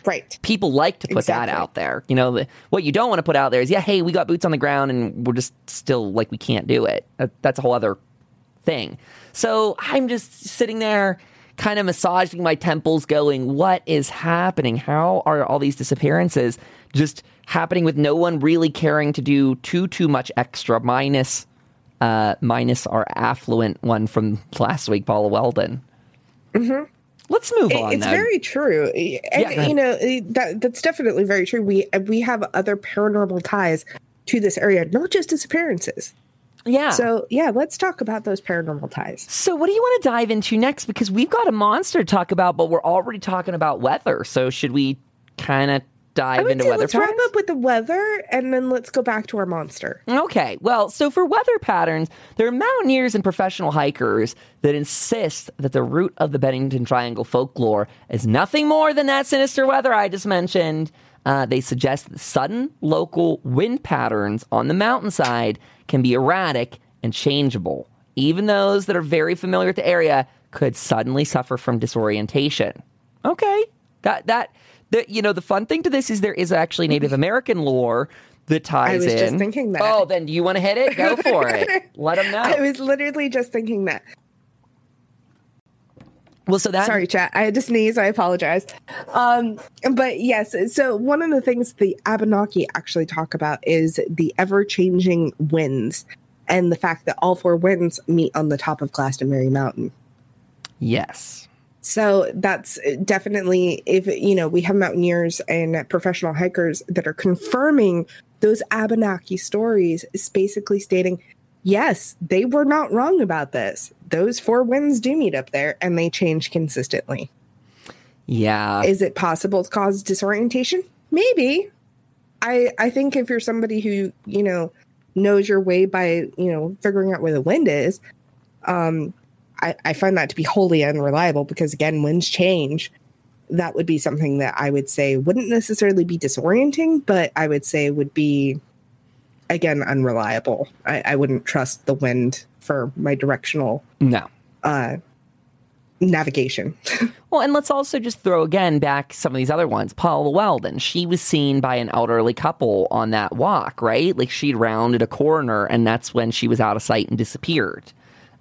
Right. People like to put exactly. that out there. You know, the, what you don't want to put out there is, yeah, hey, we got boots on the ground and we're just still like we can't do it. that's a whole other thing. So I'm just sitting there kind of massaging my temples going, what is happening? How are all these disappearances just happening with no one really caring to do too too much extra minus uh, minus our affluent one from last week, Paula Welden. Mm-hmm. Let's move on. It's then. very true, and yeah, you know that that's definitely very true. We we have other paranormal ties to this area, not just disappearances. Yeah. So yeah, let's talk about those paranormal ties. So what do you want to dive into next? Because we've got a monster to talk about, but we're already talking about weather. So should we kind of dive into weather let's patterns? wrap up with the weather and then let's go back to our monster. Okay. Well, so for weather patterns, there are mountaineers and professional hikers that insist that the root of the Bennington Triangle folklore is nothing more than that sinister weather I just mentioned. Uh, they suggest that sudden local wind patterns on the mountainside can be erratic and changeable. Even those that are very familiar with the area could suddenly suffer from disorientation. Okay. That that the, you know, the fun thing to this is there is actually Native American lore that ties in. I was in. just thinking that. Oh, then do you want to hit it? Go for it. Let them know. I was literally just thinking that. Well, so that sorry, chat. I had to sneeze. I apologize. Um, but yes, so one of the things the Abenaki actually talk about is the ever-changing winds and the fact that all four winds meet on the top of Glastonbury Mountain. Yes. So that's definitely if you know we have mountaineers and professional hikers that are confirming those Abenaki stories is basically stating yes, they were not wrong about this. Those four winds do meet up there and they change consistently. Yeah. Is it possible to cause disorientation? Maybe. I I think if you're somebody who, you know, knows your way by, you know, figuring out where the wind is, um, I, I find that to be wholly unreliable because again, winds change. That would be something that I would say wouldn't necessarily be disorienting, but I would say would be again unreliable. I, I wouldn't trust the wind for my directional no uh navigation. Well, and let's also just throw again back some of these other ones. Paula Welden, she was seen by an elderly couple on that walk, right? Like she'd rounded a corner, and that's when she was out of sight and disappeared.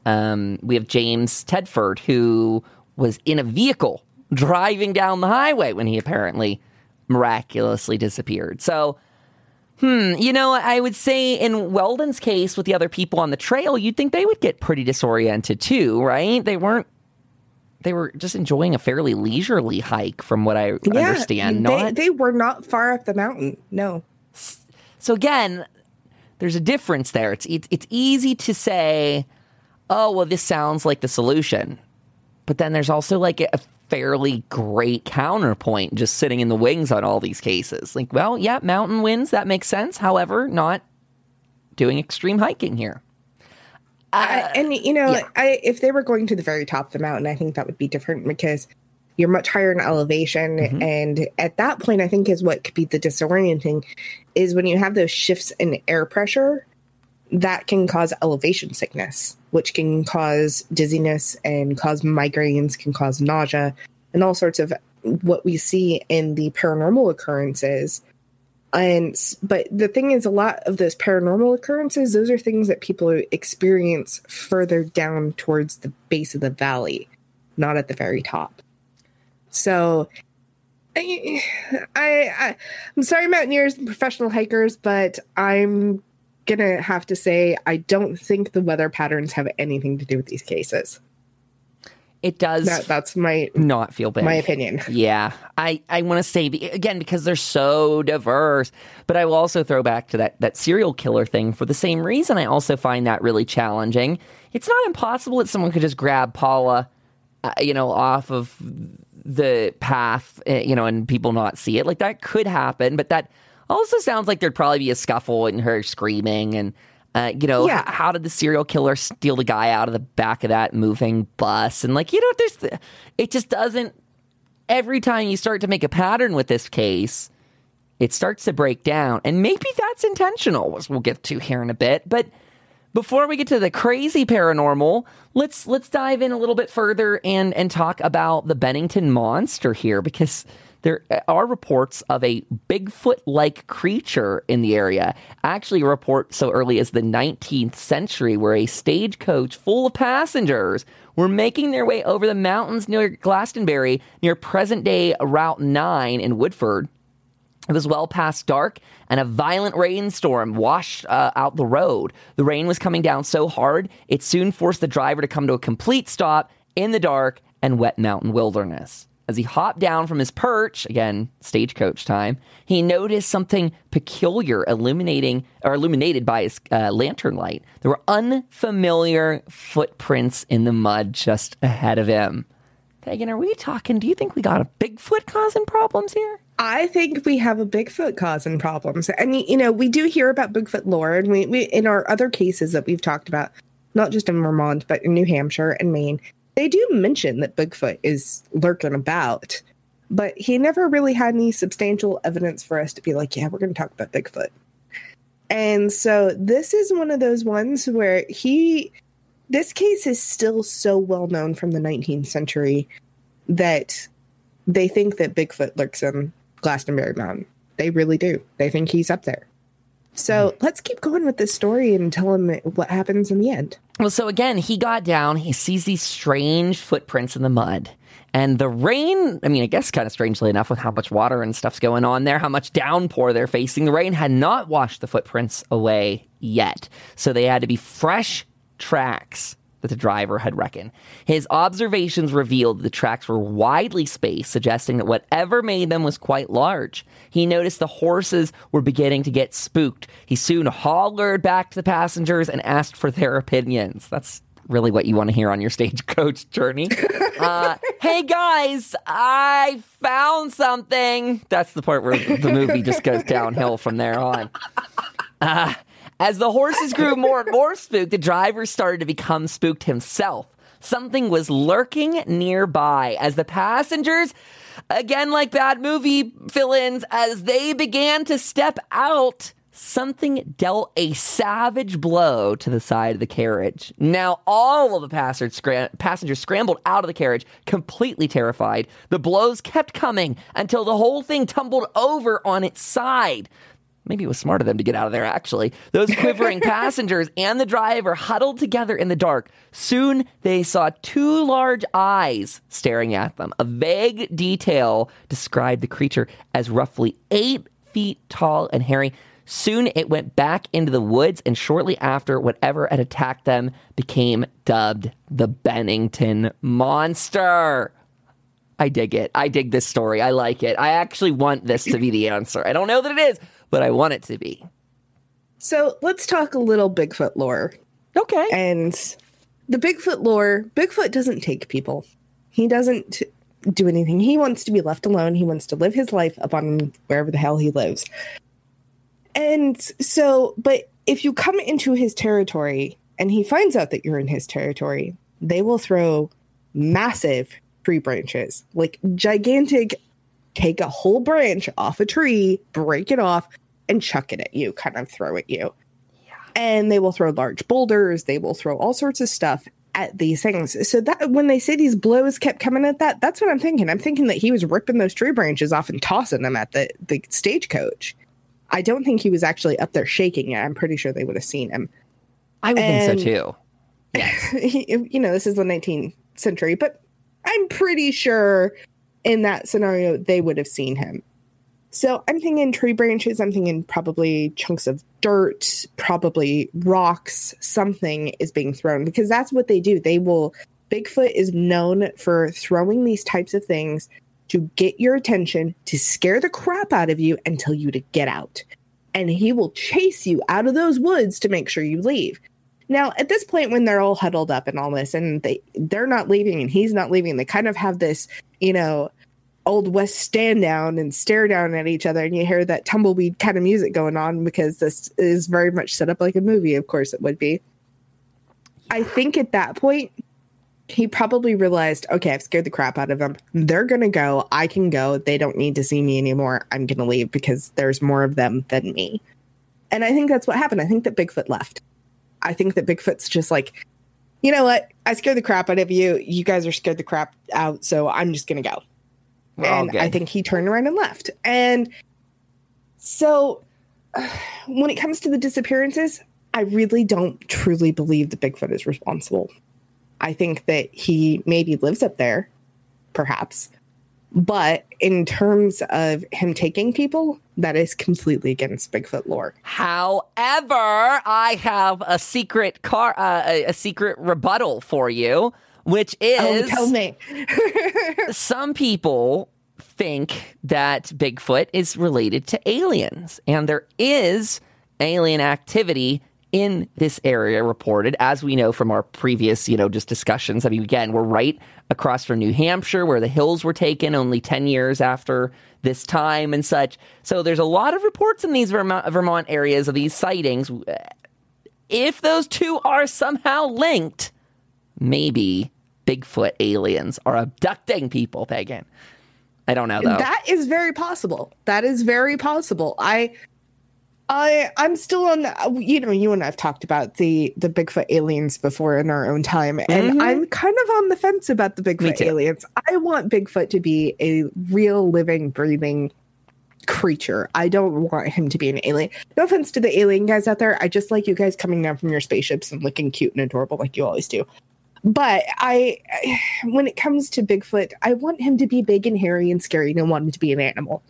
Um, we have James Tedford, who was in a vehicle driving down the highway when he apparently miraculously disappeared. So, hmm, you know, I would say in Welden's case with the other people on the trail, you'd think they would get pretty disoriented too, right? They weren't they were just enjoying a fairly leisurely hike from what I yeah, understand. They, they were not far up the mountain. No. So again, there's a difference there. It's it's, it's easy to say, "Oh, well this sounds like the solution." But then there's also like a fairly great counterpoint just sitting in the wings on all these cases. Like, well, yeah, mountain winds, that makes sense. However, not doing extreme hiking here. Uh, and you know, yeah. I, if they were going to the very top of the mountain, I think that would be different because you're much higher in elevation, mm-hmm. and at that point, I think is what could be the disorienting is when you have those shifts in air pressure that can cause elevation sickness, which can cause dizziness and cause migraines, can cause nausea, and all sorts of what we see in the paranormal occurrences. And but the thing is a lot of those paranormal occurrences those are things that people experience further down towards the base of the valley not at the very top. So I, I i'm sorry mountaineers and professional hikers but i'm gonna have to say i don't think the weather patterns have anything to do with these cases. It does that, that's my not feel bad. my opinion. Yeah. I i want to say again because they're so diverse but i will also throw back to that that serial killer thing for the same reason i also find that really challenging. It's not impossible that someone could just grab paula uh, you know off of the path uh, you know and people not see it. Like that could happen but that also sounds like there'd probably be a scuffle and her screaming and uh, you know, yeah. how did the serial killer steal the guy out of the back of that moving bus? And like, you know, there's, it just doesn't. Every time you start to make a pattern with this case, it starts to break down, and maybe that's intentional, as we'll get to here in a bit. But before we get to the crazy paranormal, let's let's dive in a little bit further and and talk about the Bennington monster here because there are reports of a Bigfoot like creature in the area. Actually, a report so early as the 19th century where a stagecoach full of passengers were making their way over the mountains near Glastonbury, near present day Route 9 in Woodford. It was well past dark, and a violent rainstorm washed uh, out the road. The rain was coming down so hard, it soon forced the driver to come to a complete stop in the dark and wet mountain wilderness. As he hopped down from his perch, again, stagecoach time, he noticed something peculiar illuminating or illuminated by his uh, lantern light. There were unfamiliar footprints in the mud just ahead of him. Pagan, are we talking? Do you think we got a Bigfoot causing problems here? I think we have a Bigfoot causing problems. And, you know, we do hear about Bigfoot lore, and we, we in our other cases that we've talked about, not just in Vermont, but in New Hampshire and Maine, they do mention that Bigfoot is lurking about, but he never really had any substantial evidence for us to be like, yeah, we're going to talk about Bigfoot. And so this is one of those ones where he, this case is still so well known from the 19th century that they think that Bigfoot lurks in Glastonbury Mountain. They really do. They think he's up there. So hmm. let's keep going with this story and tell him what happens in the end. Well, so again, he got down, he sees these strange footprints in the mud. And the rain, I mean, I guess kind of strangely enough, with how much water and stuff's going on there, how much downpour they're facing, the rain had not washed the footprints away yet. So they had to be fresh tracks that the driver had reckoned. His observations revealed the tracks were widely spaced, suggesting that whatever made them was quite large. He noticed the horses were beginning to get spooked. He soon hollered back to the passengers and asked for their opinions. That's really what you want to hear on your stagecoach journey. Uh, hey guys, I found something. That's the part where the movie just goes downhill from there on. Uh, as the horses grew more and more spooked, the driver started to become spooked himself. Something was lurking nearby as the passengers, again like bad movie fill ins, as they began to step out, something dealt a savage blow to the side of the carriage. Now, all of the passengers, scram- passengers scrambled out of the carriage, completely terrified. The blows kept coming until the whole thing tumbled over on its side. Maybe it was smart of them to get out of there, actually. Those quivering passengers and the driver huddled together in the dark. Soon they saw two large eyes staring at them. A vague detail described the creature as roughly eight feet tall and hairy. Soon it went back into the woods, and shortly after, whatever had attacked them became dubbed the Bennington Monster. I dig it. I dig this story. I like it. I actually want this to be the answer. I don't know that it is, but I want it to be. So let's talk a little Bigfoot lore. Okay. And the Bigfoot lore Bigfoot doesn't take people, he doesn't do anything. He wants to be left alone. He wants to live his life up on wherever the hell he lives. And so, but if you come into his territory and he finds out that you're in his territory, they will throw massive tree branches, like gigantic, take a whole branch off a tree, break it off, and chuck it at you, kind of throw at you. And they will throw large boulders, they will throw all sorts of stuff at these things. So that when they say these blows kept coming at that, that's what I'm thinking. I'm thinking that he was ripping those tree branches off and tossing them at the the stagecoach. I don't think he was actually up there shaking it. I'm pretty sure they would have seen him. I would And- think so too. He- you know, this is the 19th century, but I'm pretty sure in that scenario they would have seen him. So I'm thinking tree branches, I'm thinking probably chunks of dirt, probably rocks, something is being thrown because that's what they do. They will, Bigfoot is known for throwing these types of things to get your attention, to scare the crap out of you and tell you to get out. And he will chase you out of those woods to make sure you leave. Now, at this point, when they're all huddled up and all this, and they they're not leaving and he's not leaving, they kind of have this, you know, old west stand down and stare down at each other, and you hear that tumbleweed kind of music going on because this is very much set up like a movie. Of course, it would be. I think at that point, he probably realized, okay, I've scared the crap out of them. They're gonna go. I can go. They don't need to see me anymore. I'm gonna leave because there's more of them than me. And I think that's what happened. I think that Bigfoot left. I think that Bigfoot's just like, you know what? I scared the crap out of you. You guys are scared the crap out, so I'm just gonna go. We're and. I think he turned around and left. And so when it comes to the disappearances, I really don't truly believe that Bigfoot is responsible. I think that he maybe lives up there, perhaps. But in terms of him taking people, that is completely against Bigfoot lore. However, I have a secret car, uh, a, a secret rebuttal for you, which is Oh, tell me. some people think that Bigfoot is related to aliens, and there is alien activity in this area reported, as we know from our previous, you know, just discussions. I mean, again, we're right across from New Hampshire, where the hills were taken only 10 years after this time and such. So there's a lot of reports in these Vermont, Vermont areas of these sightings. If those two are somehow linked, maybe Bigfoot aliens are abducting people, Pagan. I don't know though. That is very possible. That is very possible. I I I'm still on the you know, you and I've talked about the the Bigfoot aliens before in our own time and Mhm. I'm kind of on the fence about the Bigfoot aliens. I want Bigfoot to be a real living breathing creature. I don't want him to be an alien. No offense to the alien guys out there. I just like you guys coming down from your spaceships and looking cute and adorable like you always do. But I, when it comes to Bigfoot, I want him to be big and hairy and scary and I want him to be an animal.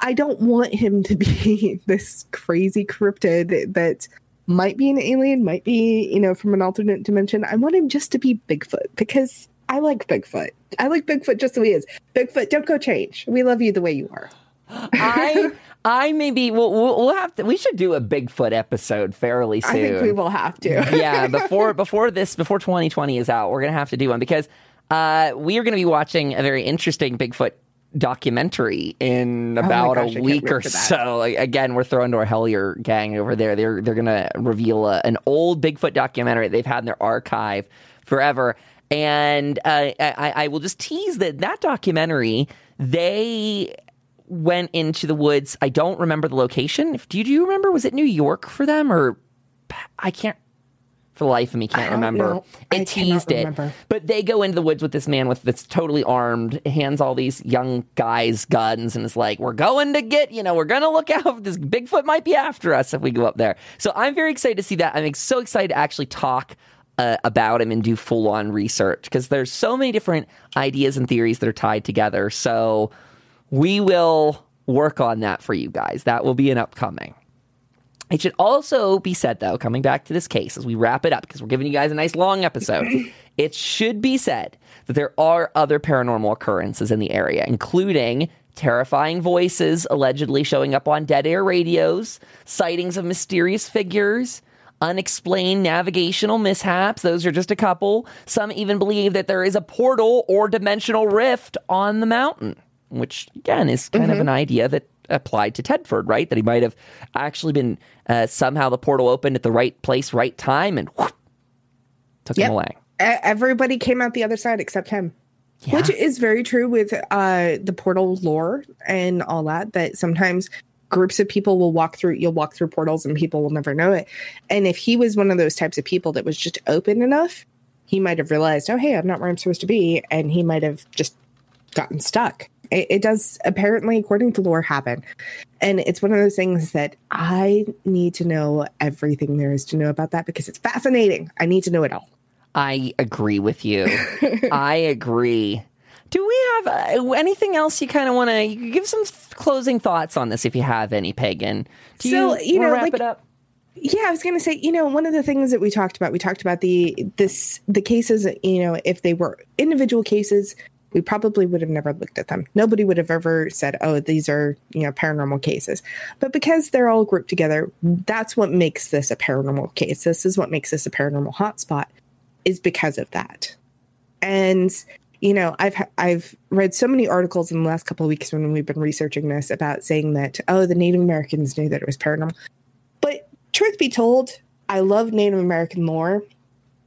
I don't want him to be this crazy cryptid that might be an alien, might be, you know, from an alternate dimension. I want him just to be Bigfoot because I like Bigfoot. I like Bigfoot just the way he is. Bigfoot, don't go change. We love you the way you are. I I maybe we'll, we'll we'll have to we should do a Bigfoot episode fairly soon. I think we will have to. yeah, before before this before 2020 is out, we're gonna have to do one because uh, we are gonna be watching a very interesting Bigfoot documentary in about Oh gosh, a week or so. Like, again, we're throwing to our Hellier gang over there. They're they're gonna reveal a, an old Bigfoot documentary they've had in their archive forever. And uh, I, I will just tease that that documentary they went into the woods. I don't remember the location. Do you, do you remember? Was it New York for them or I can't for the life of me can't remember. It teased it. But they go into the woods with this man with that's totally armed, hands all these young guys guns, and is like, "We're going to get, you know, we're going to look out. This Bigfoot might be after us if we go up there." So I'm very excited to see that. I'm so excited to actually talk uh, about him and do full on research because there's so many different ideas and theories that are tied together. So we will work on that for you guys. That will be an upcoming. It should also be said, though, coming back to this case as we wrap it up, because we're giving you guys a nice long episode, it should be said that there are other paranormal occurrences in the area, including terrifying voices allegedly showing up on dead air radios, sightings of mysterious figures, unexplained navigational mishaps. Those are just a couple. Some even believe that there is a portal or dimensional rift on the mountain, which, again, is kind mm-hmm. of an idea that applied to Tedford, right? That he might have actually been uh, somehow the portal opened at the right place, right time, and whoosh, took yep. him away. Everybody came out the other side except him. Yeah. Which is very true with uh, the portal lore and all that. That sometimes groups of people will walk through you'll walk through portals and people will never know it and if he was one of those types of people that was just open enough he might have realized oh hey i'm not where i'm supposed to be and he might have just gotten stuck it, it does apparently, according to lore, happen. And it's one of those things that I need to know everything there is to know about that because it's fascinating. I need to know it all. I agree with you. I agree. Do we have uh, anything else you kind of want to give some closing thoughts on this if you have any, Pagan? Do so, you, you know, wrap like, it up? Yeah, I was going to say, you know, one of the things that we talked about, we talked about the this the cases, you know, if they were individual cases, we probably would have never looked at them. Nobody would have ever said, "Oh, these are you know paranormal cases." But because they're all grouped together, that's what makes this a paranormal case. This is what makes this a paranormal hotspot, is because of that. And you know, I've I've read so many articles in the last couple of weeks when we've been researching this about saying that oh, the Native Americans knew that it was paranormal. But truth be told, I love Native American lore,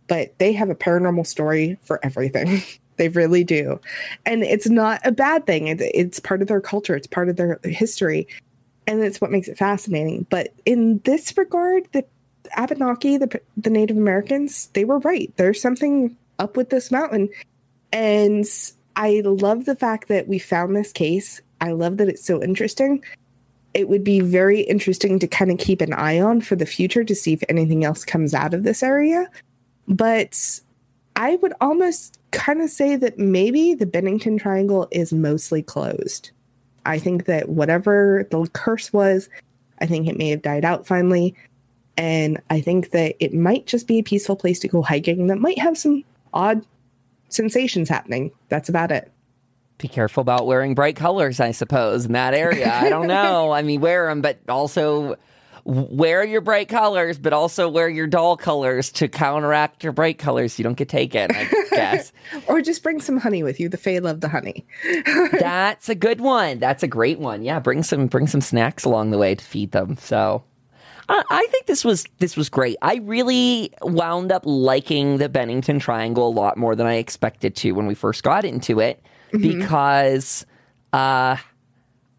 but they have a paranormal story for everything. They really do. And it's not a bad thing. It's, it's part of their culture, it's part of their history. And it's what makes it fascinating. But in this regard, the Abenaki, the, the Native Americans, they were right. There's something up with this mountain. And I love the fact that we found this case. I love that it's so interesting. It would be very interesting to kind of keep an eye on for the future to see if anything else comes out of this area. But I would almost kind of say that maybe the Bennington Triangle is mostly closed. I think that whatever the curse was, I think it may have died out finally. And I think that it might just be a peaceful place to go hiking that might have some odd sensations happening. That's about it. Be careful about wearing bright colors, I suppose, in that area. I don't know. I mean, wear them, but also wear your bright colors, but also wear your dull colors to counteract your bright colors. So you don't get taken, I guess. or just bring some honey with you. The Fae love the honey. That's a good one. That's a great one. Yeah, bring some bring some snacks along the way to feed them. So I think this was this was great. I really wound up liking the Bennington Triangle a lot more than I expected to when we first got into it mm-hmm. because uh,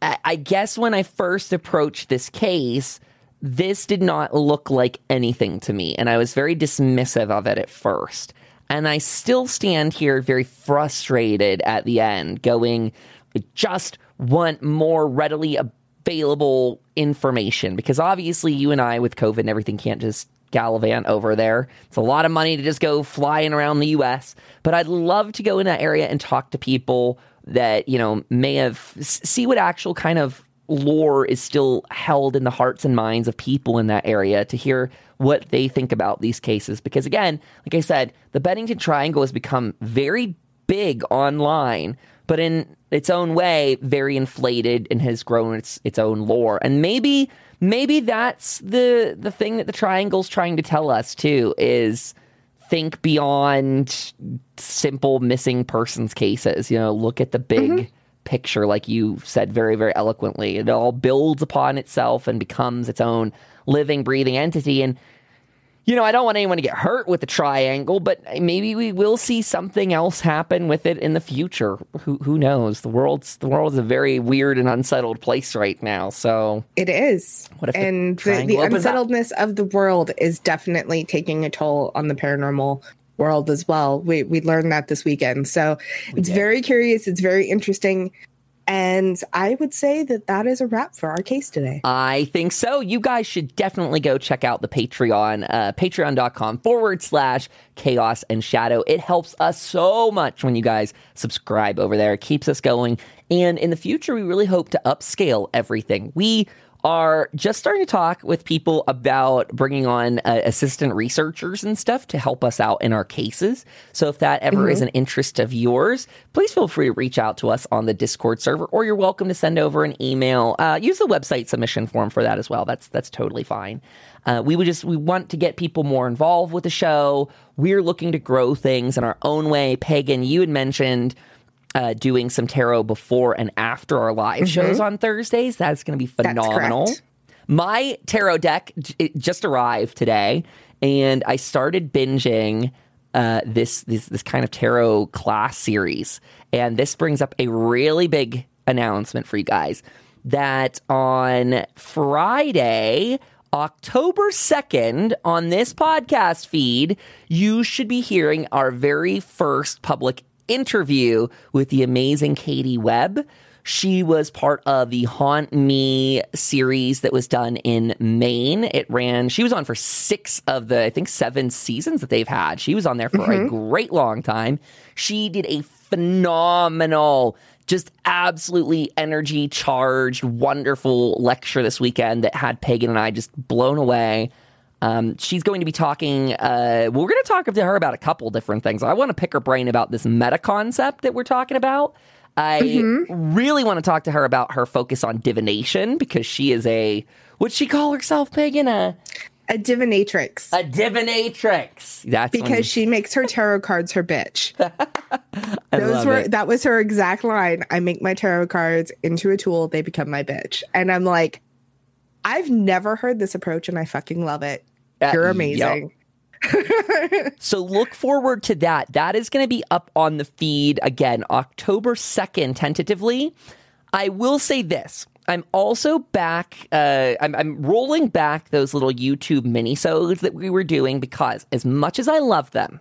I guess when I first approached this case, this did not look like anything to me, and I was very dismissive of it at first. And I still stand here very frustrated at the end, going, I just want more readily available information because obviously you and I, with COVID and everything, can't just gallivant over there. It's a lot of money to just go flying around the US. But I'd love to go in that area and talk to people that, you know, may have see what actual kind of lore is still held in the hearts and minds of people in that area to hear what they think about these cases. Because again, like I said, the Bennington Triangle has become very big online, but in its own way, very inflated and has grown its its own lore. And maybe maybe that's the the thing that the triangle's trying to tell us too is think beyond simple missing persons cases. You know, look at the big mm-hmm picture, like you said very, very eloquently. It all builds upon itself and becomes its own living, breathing entity. And you know, I don't want anyone to get hurt with the triangle, but maybe we will see something else happen with it in the future. Who who knows? The world's the world is a very weird and unsettled place right now. So it is. What if and the, the, the unsettledness up? of the world is definitely taking a toll on the paranormal world as well. We we learned that this weekend. So it's very curious. It's very interesting. And I would say that that is a wrap for our case today. I think so. You guys should definitely go check out the Patreon, uh, patreon.com forward slash chaos and shadow. It helps us so much when you guys subscribe over there. It keeps us going. And in the future, we really hope to upscale everything. We are just starting to talk with people about bringing on uh, assistant researchers and stuff to help us out in our cases. So if that ever mm-hmm. is an interest of yours, please feel free to reach out to us on the Discord server, or you're welcome to send over an email. Uh, use the website submission form for that as well. That's that's totally fine. Uh, we would just we want to get people more involved with the show. We're looking to grow things in our own way. Pagan, you had mentioned uh, doing some tarot before and after our live mm-hmm. shows on Thursdays. That's going to be phenomenal. My tarot deck j- just arrived today, and I started binging uh, this this this kind of tarot class series. And this brings up a really big announcement for you guys that on Friday. October 2nd, on this podcast feed, you should be hearing our very first public interview with the amazing Katie Webb. She was part of the Haunt Me series that was done in Maine. It ran, she was on for six of the, I think, seven seasons that they've had. She was on there for mm-hmm. a great long time. She did a phenomenal, just absolutely energy charged, wonderful lecture this weekend that had Pagan and I just blown away. Um, she's going to be talking. Uh, we're going to talk to her about a couple different things. I want to pick her brain about this meta concept that we're talking about. I mm-hmm. really want to talk to her about her focus on divination because she is a what she call herself, Pagan? A a divinatrix. A divinatrix. That's because she makes her tarot cards her bitch. Those were it. that was her exact line. I make my tarot cards into a tool, they become my bitch. And I'm like, I've never heard this approach and I fucking love it. Uh, You're amazing. Yep. so look forward to that. That is going to be up on the feed again October 2nd, tentatively. I will say this. I'm also back. Uh, I'm, I'm, rolling back those little YouTube minisodes that we were doing because, as much as I love them,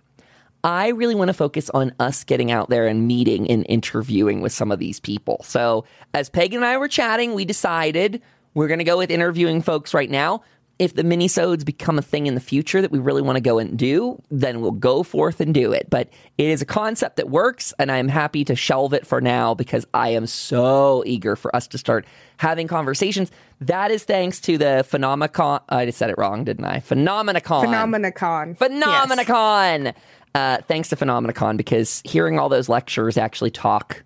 I really want to focus on us getting out there and meeting and interviewing with some of these people. So, as Peg and I were chatting, we decided we're going to go with interviewing folks right now. If the minisodes become a thing in the future that we really want to go and do, then we'll go forth and do it. But it is a concept that works, and I'm happy to shelve it for now because I am so eager for us to start having conversations. That is thanks to the Phenomenicon. I just said it wrong, didn't I? Phenomenicon. Phenomenicon. Phenomenicon. Yes. Uh, thanks to Phenomenicon because hearing all those lectures actually talk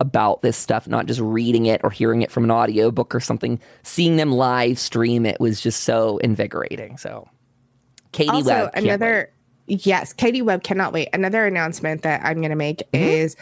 about this stuff, not just reading it or hearing it from an audiobook or something. Seeing them live stream it was just so invigorating. So, Katie also, Webb. Another, wait. yes, Katie Webb cannot wait. Another announcement that I'm going to make mm-hmm. is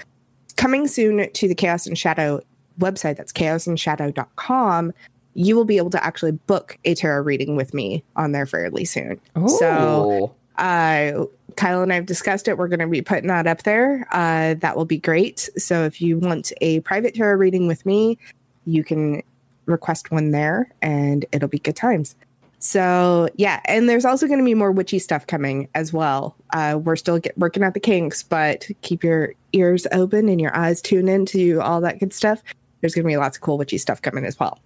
coming soon to the Chaos and Shadow website. That's chaosandshadow.com. You will be able to actually book a tarot reading with me on there fairly soon. Ooh. So, uh, Kyle and I have discussed it. We're going to be putting that up there. Uh, that will be great. So if you want a private tarot reading with me, you can request one there and it'll be good times. So yeah, and there's also going to be more witchy stuff coming as well. Uh, we're still get, working out the kinks, but keep your ears open and your eyes tuned into all that good stuff. There's going to be lots of cool witchy stuff coming as well.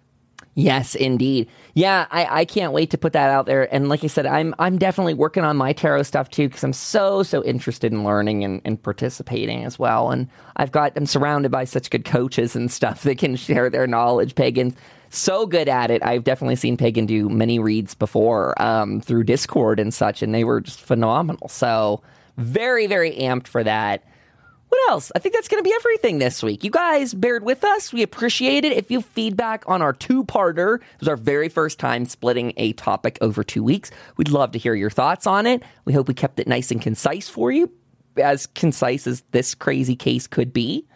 Yes, indeed. Yeah, I, I can't wait to put that out there. And like I said, I'm I'm definitely working on my tarot stuff too because I'm so so interested in learning and, and participating as well. And I've got I'm surrounded by such good coaches and stuff that can share their knowledge. Pagan's so good at it. I've definitely seen Pagan do many reads before um, through Discord and such, and they were just phenomenal. So very very amped for that. What else? I think that's going to be everything this week. You guys bared with us. We appreciate it. If you feedback on our two parter, it was our very first time splitting a topic over two weeks. We'd love to hear your thoughts on it. We hope we kept it nice and concise for you, as concise as this crazy case could be.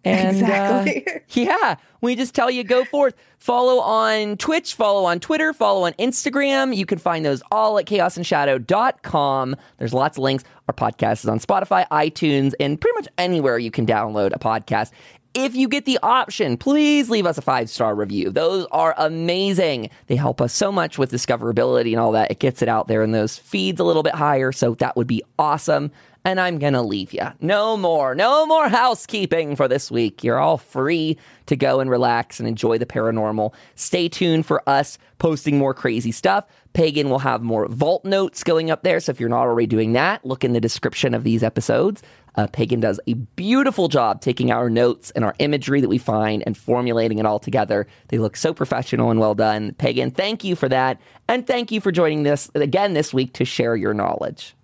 And Exactly. uh, yeah, we just tell you go forth. Follow on Twitch, follow on Twitter, follow on Instagram. You can find those all at chaosandshadow.com. There's lots of links. Our podcast is on Spotify, iTunes, and pretty much anywhere you can download a podcast. If you get the option, please leave us a five star review. Those are amazing. They help us so much with discoverability and all that. It gets it out there in those feeds a little bit higher. So that would be awesome. And I'm going to leave you. No more, no more housekeeping for this week. You're all free to go and relax and enjoy the paranormal. Stay tuned for us posting more crazy stuff. Pagan will have more vault notes going up there. So if you're not already doing that, look in the description of these episodes. Uh, Pagan does a beautiful job taking our notes and our imagery that we find and formulating it all together. They look so professional and well done. Pagan, thank you for that. And thank you for joining us again this week to share your knowledge.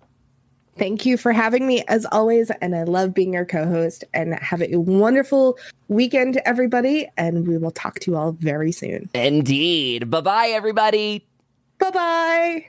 Thank you for having me as always. And I love being your co host. And have a wonderful weekend, everybody. And we will talk to you all very soon. Indeed. Bye bye, everybody. Bye bye.